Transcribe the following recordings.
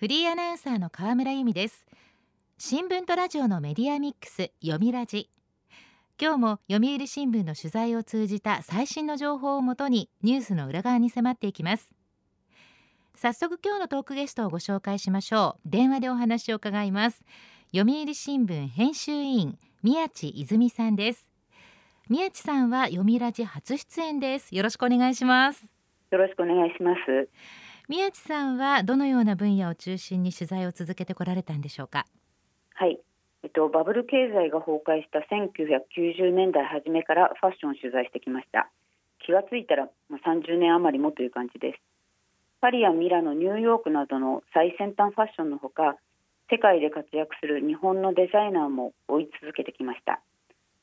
フリーアナウンサーの河村由美です。新聞とラジオのメディアミックス読みラジ。今日も読売新聞の取材を通じた最新の情報をもとにニュースの裏側に迫っていきます。早速今日のトークゲストをご紹介しましょう。電話でお話を伺います。読売新聞編集委員宮地泉さんです。宮地さんは読みラジ初出演です。よろしくお願いします。よろしくお願いします。宮地さんはどのような分野を中心に取材を続けてこられたんでしょうか？はい。えっと、バブル経済が崩壊した1990年代初めからファッションを取材してきました。気がついたら、まあ、30年余りもという感じです。パリやミラノニューヨークなどの最先端ファッションのほか世界で活躍する日本のデザイナーも追い続けてきました。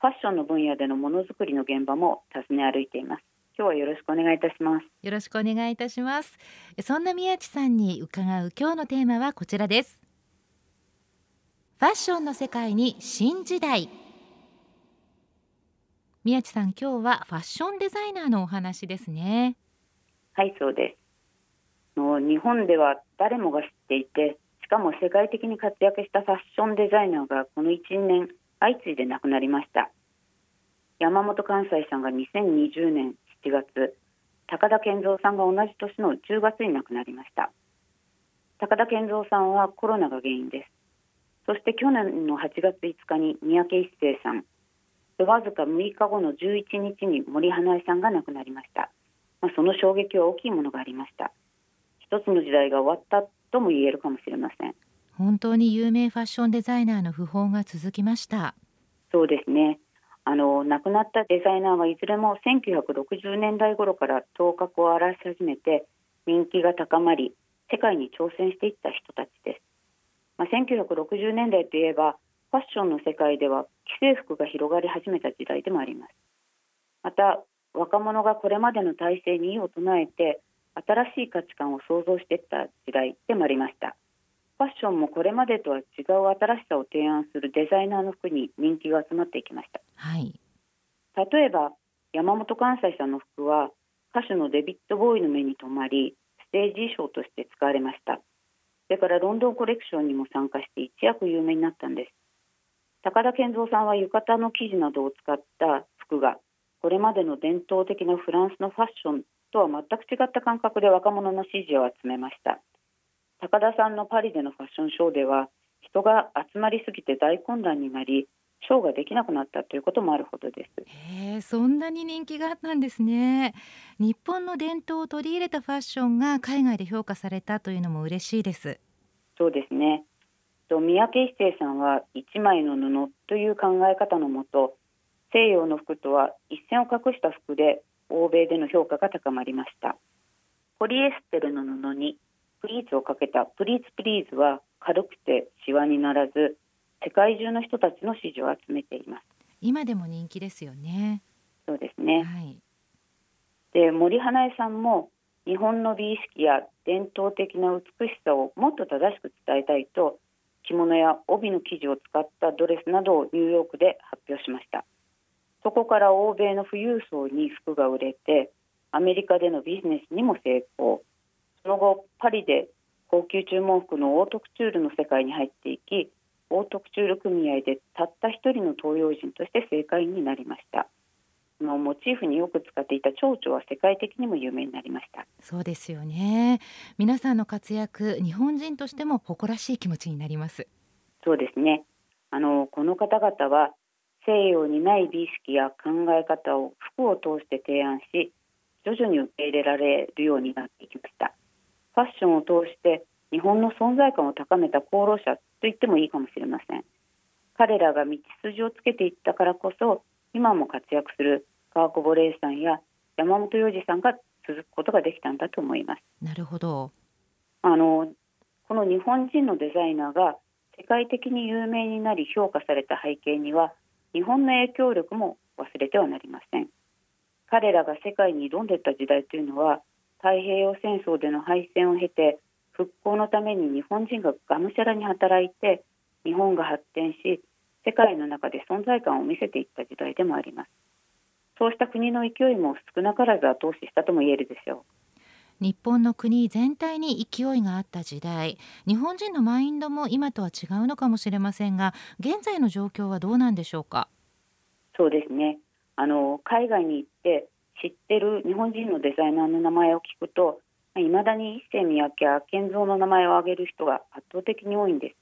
ファッションの分野でのものづくりの現場も訪ね歩いています。今日はよろしくお願いいたします。よろしくお願いいたします。そんな宮地さんに伺う今日のテーマはこちらです。ファッションの世界に新時代。宮地さん今日はファッションデザイナーのお話ですね。はいそうです。の日本では誰もが知っていてしかも世界的に活躍したファッションデザイナーがこの1年相次いで亡くなりました。山本関西さんが2020年7月高田健三さんが同じ年の10月に亡くなりました。高田健三さんはコロナが原因です。そして去年の8月5日に三宅一生さんわずか6日後の11日に森英恵さんが亡くなりました、まあ、その衝撃は大きいものがありました。一つの時代が終わったとも言えるかもしれません。本当に有名ファッションデザイナーの訃報が続きました。そうですねあの亡くなったデザイナーはいずれも1960年代頃から頭角を現し始めて人気が高まり世界に挑戦していった人たちです、まあ、1960年代といえばファッションの世界では既製服が広がり始めた時代でもあります。また若者がこれまでの体制に異を唱えて新しい価値観を創造していった時代でもありました。ファッションもこれまでとは違う新しさを提案するデザイナーの服に人気が集まっていきました、はい、例えば山本関西さんの服は歌手のデビッド・ボーイの目に留まりステージ衣装として使われました。それからロンドンコレクションにも参加して一躍有名になったんです。高田健三さんは浴衣の生地などを使った服がこれまでの伝統的なフランスのファッションとは全く違った感覚で若者の支持を集めました。高田さんのパリでのファッションショーでは人が集まりすぎて大混乱になりショーができなくなったということもあるほどです。へえ、そんなに人気があったんですね。日本の伝統を取り入れたファッションが海外で評価されたというのも嬉しいです。そうですね。と三宅一生さんは一枚の布という考え方のもと、西洋の服とは一線を画した服で欧米での評価が高まりました。ポリエステルの布にプリーツをかけたプリーツプリーズは軽くてシワにならず世界中の人たちの支持を集めています。今でも人気ですよね。そうですね、はい、で森英恵さんも日本の美意識や伝統的な美しさをもっと正しく伝えたいと着物や帯の生地を使ったドレスなどをニューヨークで発表しました。そこから欧米の富裕層に服が売れてアメリカでのビジネスにも成功。その後パリで高級注文服のオートクチュールの世界に入っていきオートクチュール組合でたった一人の東洋人として正会員になりました。のモチーフによく使っていた蝶々は世界的にも有名になりました。そうですよね。皆さんの活躍日本人としても誇らしい気持ちになります。そうですね。あのこの方々は西洋にない美意識や考え方を服を通して提案し徐々に受け入れられるようになっていきました。ファッションを通して日本の存在感を高めた功労者と言ってもいいかもしれません。彼らが道筋をつけていったからこそ今も活躍する川久保玲さんや山本洋次さんが続くことができたんだと思います。なるほど。あのこの日本人のデザイナーが世界的に有名になり評価された背景には日本の影響力も忘れてはなりません。彼らが世界に挑んでいった時代というのは太平洋戦争での敗戦を経て復興のために日本人ががむしゃらに働いて日本が発展し世界の中で存在感を見せていった時代でもあります。そうした国の勢いも少なからず後押ししたとも言えるでしょ日本の国全体に勢いがあった時代日本人のマインドも今とは違うのかもしれませんが現在の状況はどうなんでしょうか？そうですね。あの海外に行って知ってる日本人のデザイナーの名前を聞くといまだに一世三宅や健三の名前を挙げる人が圧倒的に多いんです。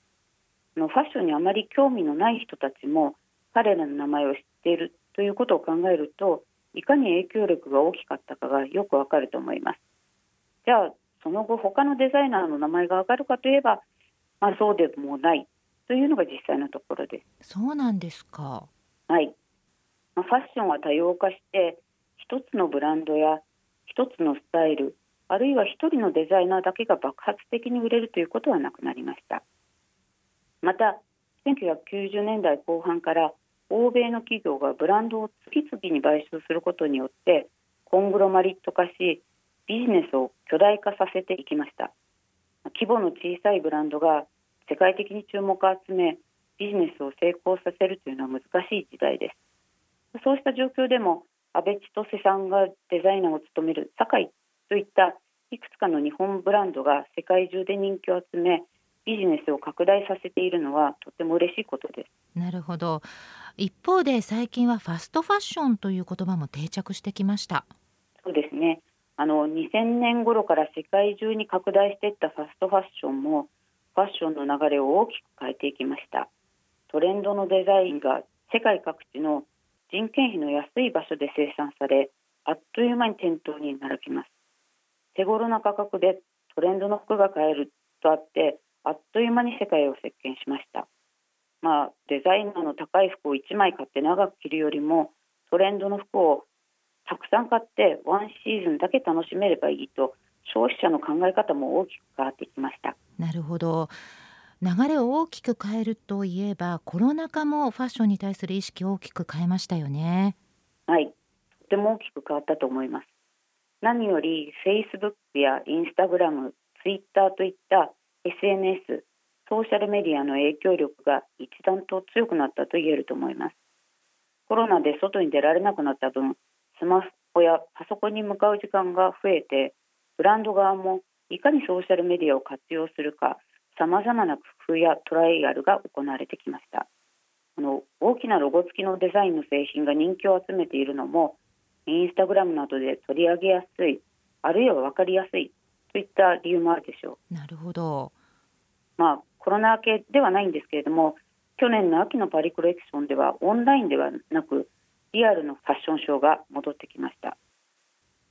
あのファッションにあまり興味のない人たちも彼らの名前を知っているということを考えるといかに影響力が大きかったかがよくわかると思います。じゃあその後他のデザイナーの名前が上がるかといえば、まあ、そうでもないというのが実際のところです。そうなんですか。はい、まあ、ファッションは多様化して一つのブランドや一つのスタイルあるいは一人のデザイナーだけが爆発的に売れるということはなくなりました。また1990年代後半から欧米の企業がブランドを次々に買収することによってコングロマリット化しビジネスを巨大化させていきました。規模の小さいブランドが世界的に注目を集めビジネスを成功させるというのは難しい時代です。そうした状況でも安倍千歳さんがデザイナーを務める堺といったいくつかの日本ブランドが世界中で人気を集めビジネスを拡大させているのはとても嬉しいことです。なるほど。一方で最近はファストファッションという言葉も定着してきました。そうですね。あの2000年頃から世界中に拡大していったファストファッションもファッションの流れを大きく変えていきました。トレンドのデザインが世界各地の人件費の安い場所で生産されあっという間に店頭に並びます手頃な価格でトレンドの服が買えるとあってあっという間に世界を席巻しました。まあデザイナーの高い服を1枚買って長く着るよりもトレンドの服をたくさん買ってワンシーズンだけ楽しめればいいと消費者の考え方も大きく変わってきました。なるほど。流れを大きく変えるといえばコロナ禍もファッションに対する意識を大きく変えましたよね。はい。とても大きく変わったと思います何よりフェイスブックやインスタグラムツイッターといった SNS ソーシャルメディアの影響力が一段と強くなったと言えると思います。コロナで外に出られなくなった分スマホやパソコンに向かう時間が増えてブランド側もいかにソーシャルメディアを活用するかさまざまな工夫やトライアルが行われてきました。この大きなロゴ付きのデザインの製品が人気を集めているのもインスタグラムなどで取り上げやすいあるいは分かりやすいといった理由もあるでしょう。なるほどまあコロナ明けではないんですけれども去年の秋のパリコレクションではオンラインではなくリアルのファッションショーが戻ってきました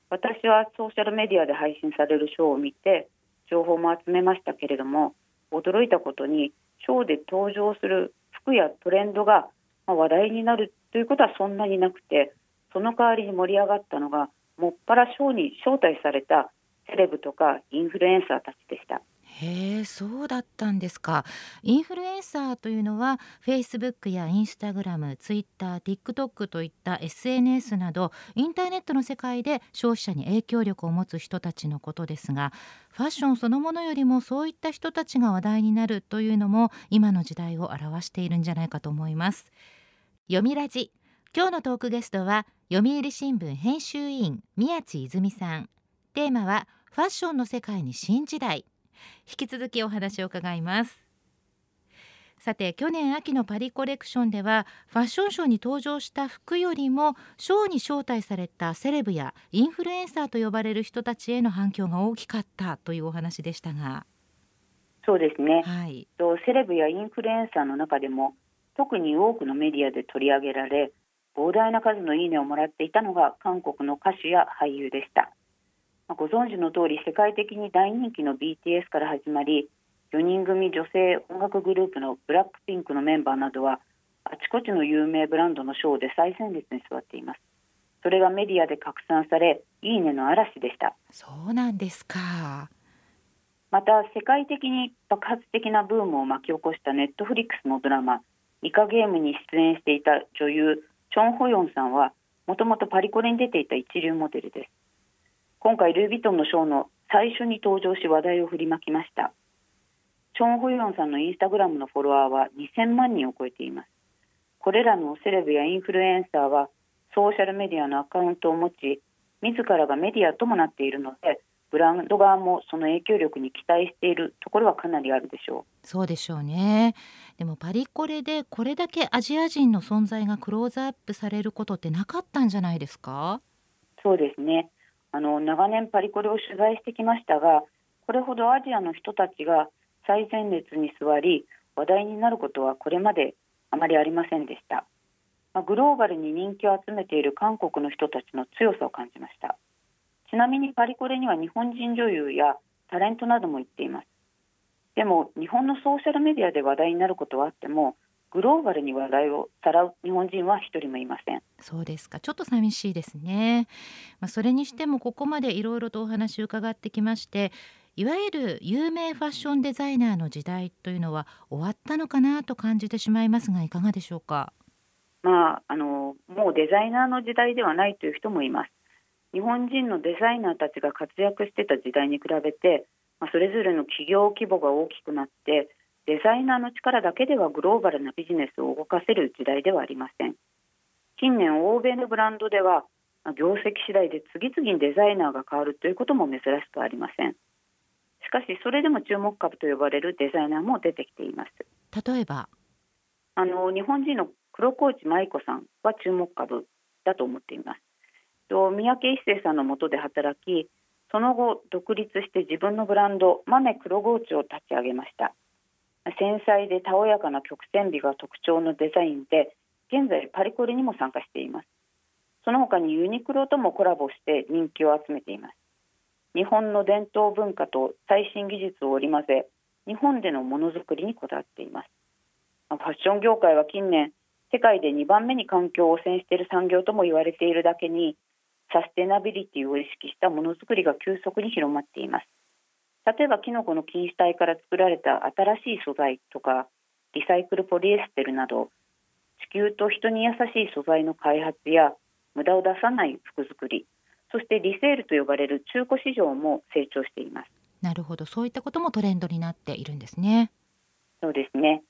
私はソーシャルメディアで配信されるショーを見て情報も集めましたけれども驚いたことにショーで登場する服やトレンドが話題になるということはそんなになくてその代わりに盛り上がったのがもっぱらショーに招待されたセレブとかインフルエンサーたちでした。へえそうだったんですか。インフルエンサーというのはフェイスブックやインスタグラムツイッター TikTok といった SNS などインターネットの世界で消費者に影響力を持つ人たちのことですがファッションそのものよりもそういった人たちが話題になるというのも今の時代を表しているんじゃないかと思います。読みラジ。今日のトークゲストは読売新聞編集委員宮地泉さん。テーマはファッションの世界に新時代。引き続きお話を伺います。さて去年秋のパリコレクションではファッションショーに登場した服よりもショーに招待されたセレブやインフルエンサーと呼ばれる人たちへの反響が大きかったというお話でしたが。そうですね、はい、セレブやインフルエンサーの中でも特に多くのメディアで取り上げられ膨大な数のいいねをもらっていたのが韓国の歌手や俳優でした。ご存知の通り世界的に大人気の BTS から始まり4人組女性音楽グループのブラックピンクのメンバーなどはあちこちの有名ブランドのショーで最前列に座っています。それがメディアで拡散されいいねの嵐でした。そうなんですか。また世界的に爆発的なブームを巻き起こしたネットフリックスのドラマイカゲームに出演していた女優チョン・ホヨンさんはもともとパリコレに出ていた一流モデルです。今回ルイ・ヴィトンのショーの最初に登場し話題を振りまきました。チョン・ホヨンさんのインスタグラムのフォロワーは2000万人を超えています。これらのセレブやインフルエンサーはソーシャルメディアのアカウントを持ち自らがメディアともなっているのでブランド側もその影響力に期待しているところはかなりあるでしょう。そうでしょうね。でもパリコレでこれだけアジア人の存在がクローズアップされることってなかったんじゃないですか？そうですね。あの長年パリコレを取材してきましたがこれほどアジアの人たちが最前列に座り話題になることはこれまであまりありませんでした、まあ、グローバルに人気を集めている韓国の人たちの強さを感じました。ちなみにパリコレには日本人女優やタレントなども行っています。でも日本のソーシャルメディアで話題になることはあってもグローバルに話題をさらう日本人は一人もいません。そうですか。ちょっと寂しいですね、まあ、それにしてもここまでいろいろとお話を伺ってきましていわゆる有名ファッションデザイナーの時代というのは終わったのかなと感じてしまいますがいかがでしょうか？まああのもうデザイナーの時代ではないという人もいます。日本人のデザイナーたちが活躍してた時代に比べて、まあ、それぞれの企業規模が大きくなってデザイナーの力だけではグローバルなビジネスを動かせる時代ではありません。近年欧米のブランドでは業績次第で次々にデザイナーが変わるということも珍しくありません。しかしそれでも注目株と呼ばれるデザイナーも出てきています。例えば？あの日本人の黒河内舞子さんは注目株だと思っています。三宅一生さんの下で働きその後独立して自分のブランドマネ黒河内を立ち上げました。繊細でたおやかな曲線美が特徴のデザインで現在パリコレにも参加しています。その他にユニクロともコラボして人気を集めています。日本の伝統文化と最新技術を織り交ぜ日本でのものづくりにこだわっています。ファッション業界は近年世界で2番目に環境を汚染している産業とも言われているだけにサステナビリティを意識したものづくりが急速に広まっています。例えばキノコの菌糸体から作られた新しい素材とかリサイクルポリエステルなど地球と人に優しい素材の開発や無駄を出さない服作りそしてリセールと呼ばれる中古市場も成長しています。なるほど。そういったこともトレンドになっているんですね。そうですね。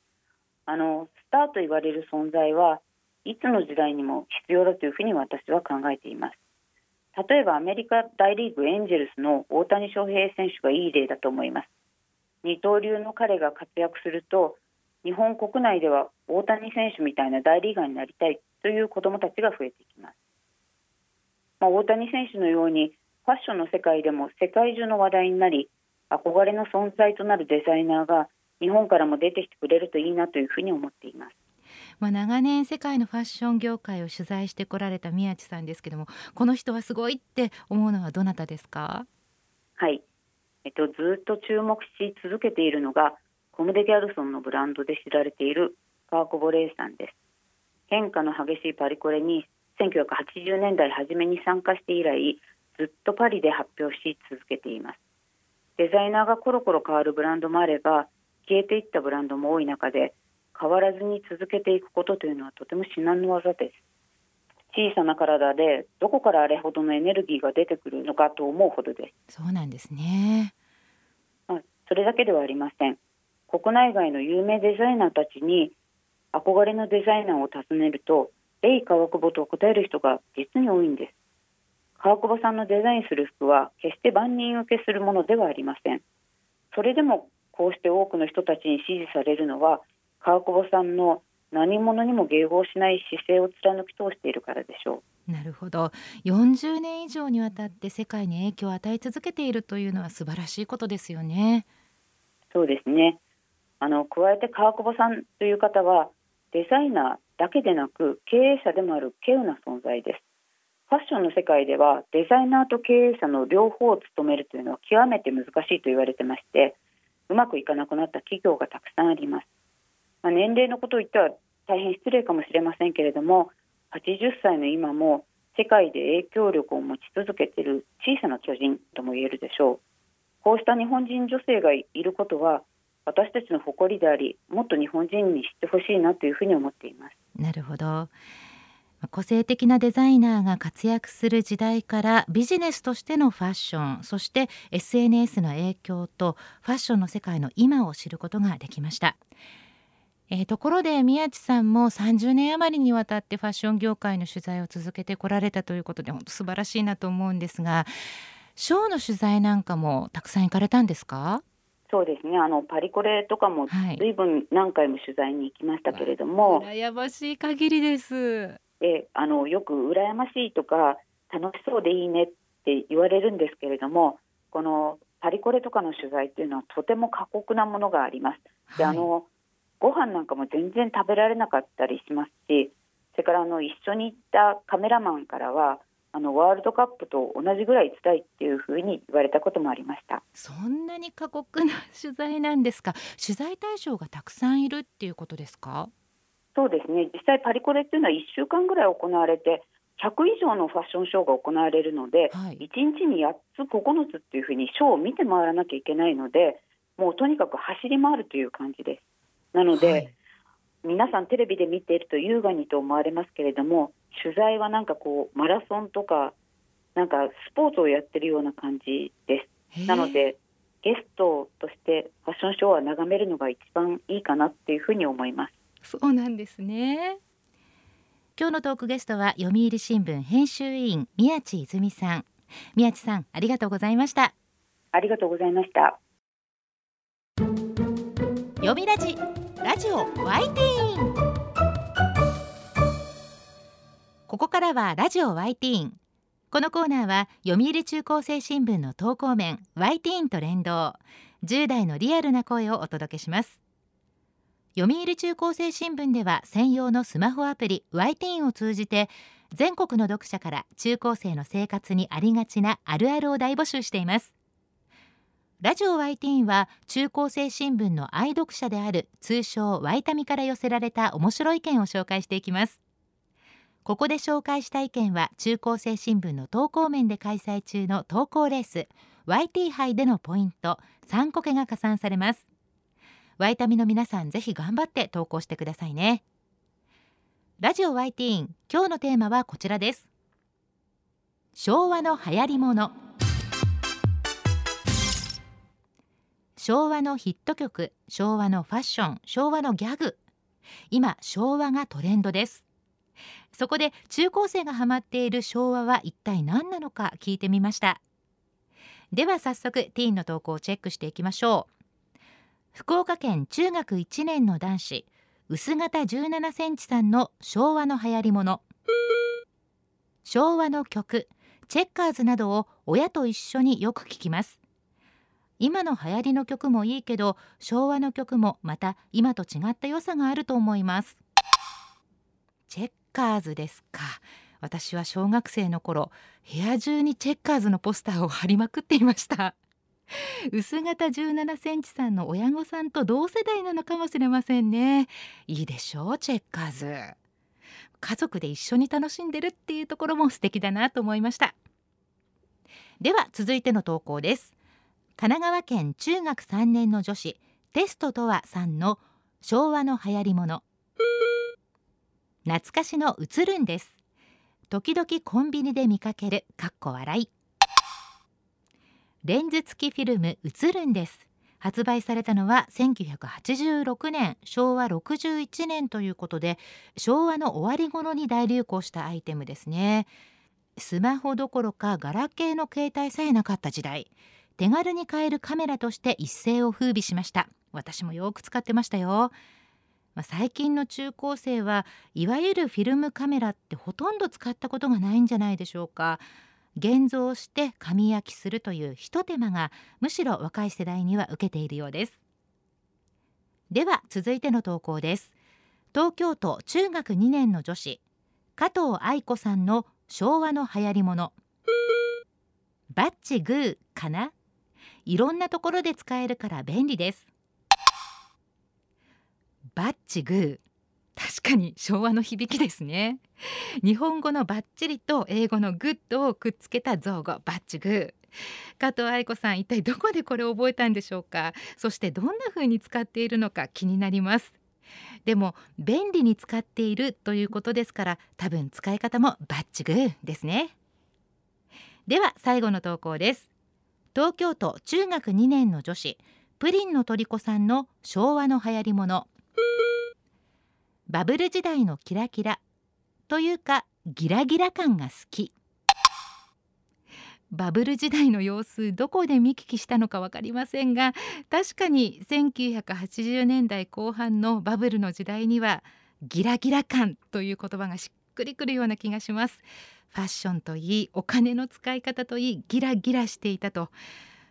あのスターと言われる存在はいつの時代にも必要だというふうに私は考えています例えばアメリカ大リーグエンジェルスの大谷翔平選手がいい例だと思います。二刀流の彼が活躍すると日本国内では大谷選手みたいな大リーガーになりたいという子どもたちが増えていきます、まあ、大谷選手のようにファッションの世界でも世界中の話題になり憧れの存在となるデザイナーが日本からも出てきてくれるといいなというふうに思っています。まあ、長年世界のファッション業界を取材してこられた宮地さんですけどもこの人はすごいって思うのはどなたですか？はい、えっと、ずっと注目し続けているのがコムデ・ギャルソンのブランドで知られているカーコボレイさんです。変化の激しいパリコレに1980年代初めに参加して以来ずっとパリで発表し続けています。デザイナーがコロコロ変わるブランドもあれば消えていったブランドも多い中で変わらずに続けていくことというのはとても至難の技です。小さな体でどこからあれほどのエネルギーが出てくるのかと思うほどです。そうなんですね、まあ、それだけではありません。国内外の有名デザイナーたちに憧れのデザイナーを訪ねるとレイ川久保と答える人が実に多いんです。川久保さんのデザインする服は決して万人受けするものではありません。それでもこうして多くの人たちに支持されるのは川久保さんの何者にも迎合しない姿勢を貫き通しているからでしょう。なるほど40年以上にわたって世界に影響を与え続けているというのは素晴らしいことですよね。そうですねあの加えて川久保さんという方はデザイナーだけでなく経営者でもある稀有な存在ですファッションの世界ではデザイナーと経営者の両方を務めるというのは極めて難しいと言われてましてうまくいかなくなった企業がたくさんありますまあ、年齢のことを言っては大変失礼かもしれませんけれども80歳の今も世界で影響力を持ち続けている小さな巨人とも言えるでしょう。こうした日本人女性がいることは私たちの誇りでありもっと日本人に知ってほしいなというふうに思っています。なるほど。個性的なデザイナーが活躍する時代からビジネスとしてのファッションそして SNS の影響とファッションの世界の今を知ることができました。えー、ところで宮地さんも30年余りにわたってファッション業界の取材を続けてこられたということで本当素晴らしいなと思うんですがショーの取材なんかもたくさん行かれたんですか？そうですね。あのパリコレとかもはい。随分何回も取材に行きましたけれども、羨ましい限りです。えあのよく羨ましいとか楽しそうでいいねって言われるんですけれどもこのパリコレとかの取材っていうのはとても過酷なものがあります。で、はい。あのご飯なんかも全然食べられなかったりしますしそれからあの一緒に行ったカメラマンからはあのワールドカップと同じぐらい辛いっていうふうに言われたこともありました。そんなに過酷な取材なんですか？取材対象がたくさんいるっていうことですか？そうですね実際パリコレっていうのは1週間ぐらい行われて100以上のファッションショーが行われるので、はい1日に8つ9つっていうふうにショーを見て回らなきゃいけないのでもうとにかく走り回るという感じです。なので、はい皆さんテレビで見ていると優雅にと思われますけれども取材はなんかこうマラソンとかなんかスポーツをやってるような感じです。なのでゲストとしてファッションショーは眺めるのが一番いいかなっていうふうに思います。そうなんですね今日のトークゲストは読売新聞編集委員宮地泉さん宮地さんありがとうございましたありがとうございました。読みラジラジオワイティーン。ここからはラジオワイティーン。このコーナーは読売中高生新聞の投稿面ワイティーンと連動。10代のリアルな声をお届けします。読売中高生新聞では専用のスマホアプリワイティーンを通じて全国の読者から中高生の生活にありがちなあるあるを大募集しています。ラジオワイティーンは中高生新聞の愛読者である通称ワイタミから寄せられた面白い意見を紹介していきます。ここで紹介した意見は中高生新聞の投稿面で開催中の投稿レース YT 杯でのポイント3個けが加算されます。ワイタミの皆さんぜひ頑張って投稿してくださいね。ラジオワイティーン今日のテーマはこちらです。昭和の流行りもの。昭和のヒット曲昭和のファッション昭和のギャグ。今昭和がトレンドです。そこで中高生がハマっている昭和は一体何なのか聞いてみました。では早速ティーンの投稿をチェックしていきましょう。福岡県中学1年の男子薄型17センチさんの昭和の流行りもの。昭和の曲チェッカーズなどを親と一緒によく聞きます。今の流行りの曲もいいけど昭和の曲もまた今と違った良さがあると思います。チェッカーズですか。私は小学生の頃部屋中にチェッカーズのポスターを貼りまくっていました。薄型17センチさんの親御さんと同世代なのかもしれませんね。いいでしょうチェッカーズ。家族で一緒に楽しんでるっていうところも素敵だなと思いました。では続いての投稿です。神奈川県中学3年の女子テストとはさんの昭和の流行りもの。懐かしの映るんです。時々コンビニで見かけるかっこ笑い。レンズ付きフィルム映るんです。発売されたのは1986年昭和61年ということで昭和の終わり頃に大流行したアイテムですね。スマホどころかガラケーの携帯さえなかった時代。手軽に買えるカメラとして一世を風靡しました。私もよく使ってましたよ。まあ、最近の中高生はいわゆるフィルムカメラってほとんど使ったことがないんじゃないでしょうか。現像して紙焼きするというひと手間がむしろ若い世代には受けているようです。では続いての投稿です。東京都中学2年の女子加藤愛子さんの昭和の流行りもの。バッチグーかな？いろんなところで使えるから便利です。バッチグー。確かに昭和の響きですね。日本語のバッチリと英語のグッドをくっつけた造語バッチグー。加藤愛子さん一体どこでこれを覚えたんでしょうか？そしてどんな風に使っているのか気になります。でも便利に使っているということですから多分使い方もバッチグーですね。では最後の投稿です。東京都中学2年の女子プリンの虜さんの昭和の流行りもの。バブル時代のキラキラというかギラギラ感が好き。バブル時代の様子どこで見聞きしたのか分かりませんが確かに1980年代後半のバブルの時代にはギラギラ感という言葉がしっくりくるような気がします。ファッションといいお金の使い方といいギラギラしていたと。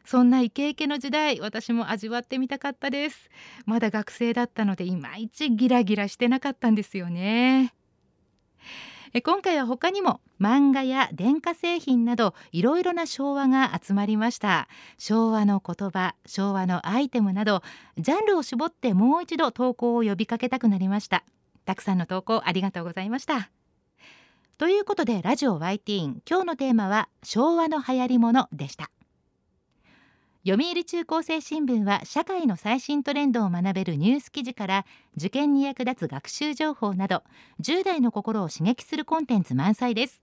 そんなイケイケの時代私も味わってみたかったです。まだ学生だったのでいまいちギラギラしてなかったんですよね。今回は他にも漫画や電化製品などいろいろな昭和が集まりました。昭和の言葉昭和のアイテムなどジャンルを絞ってもう一度投稿を呼びかけたくなりました。たくさんの投稿ありがとうございました。ということでラジオ YT 今日のテーマは昭和の流行り物でした。読売中高生新聞は社会の最新トレンドを学べるニュース記事から受験に役立つ学習情報など10代の心を刺激するコンテンツ満載です。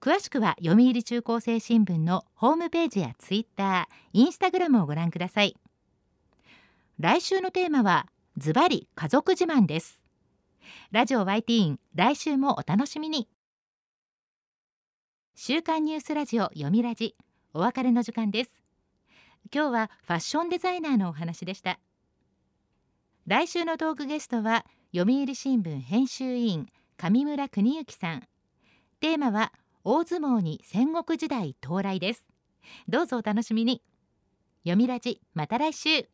詳しくは読売中高生新聞のホームページやツイッター、インスタグラムをご覧ください。来週のテーマはズバリ家族自慢です。ラジオ YT 来週もお楽しみに。週刊ニュースラジオ読みラジお別れの時間です。今日はファッションデザイナーのお話でした。来週のトークゲストは読売新聞編集委員上村邦之さん。テーマは大相撲に戦国時代到来です。どうぞお楽しみに。読みラジまた来週。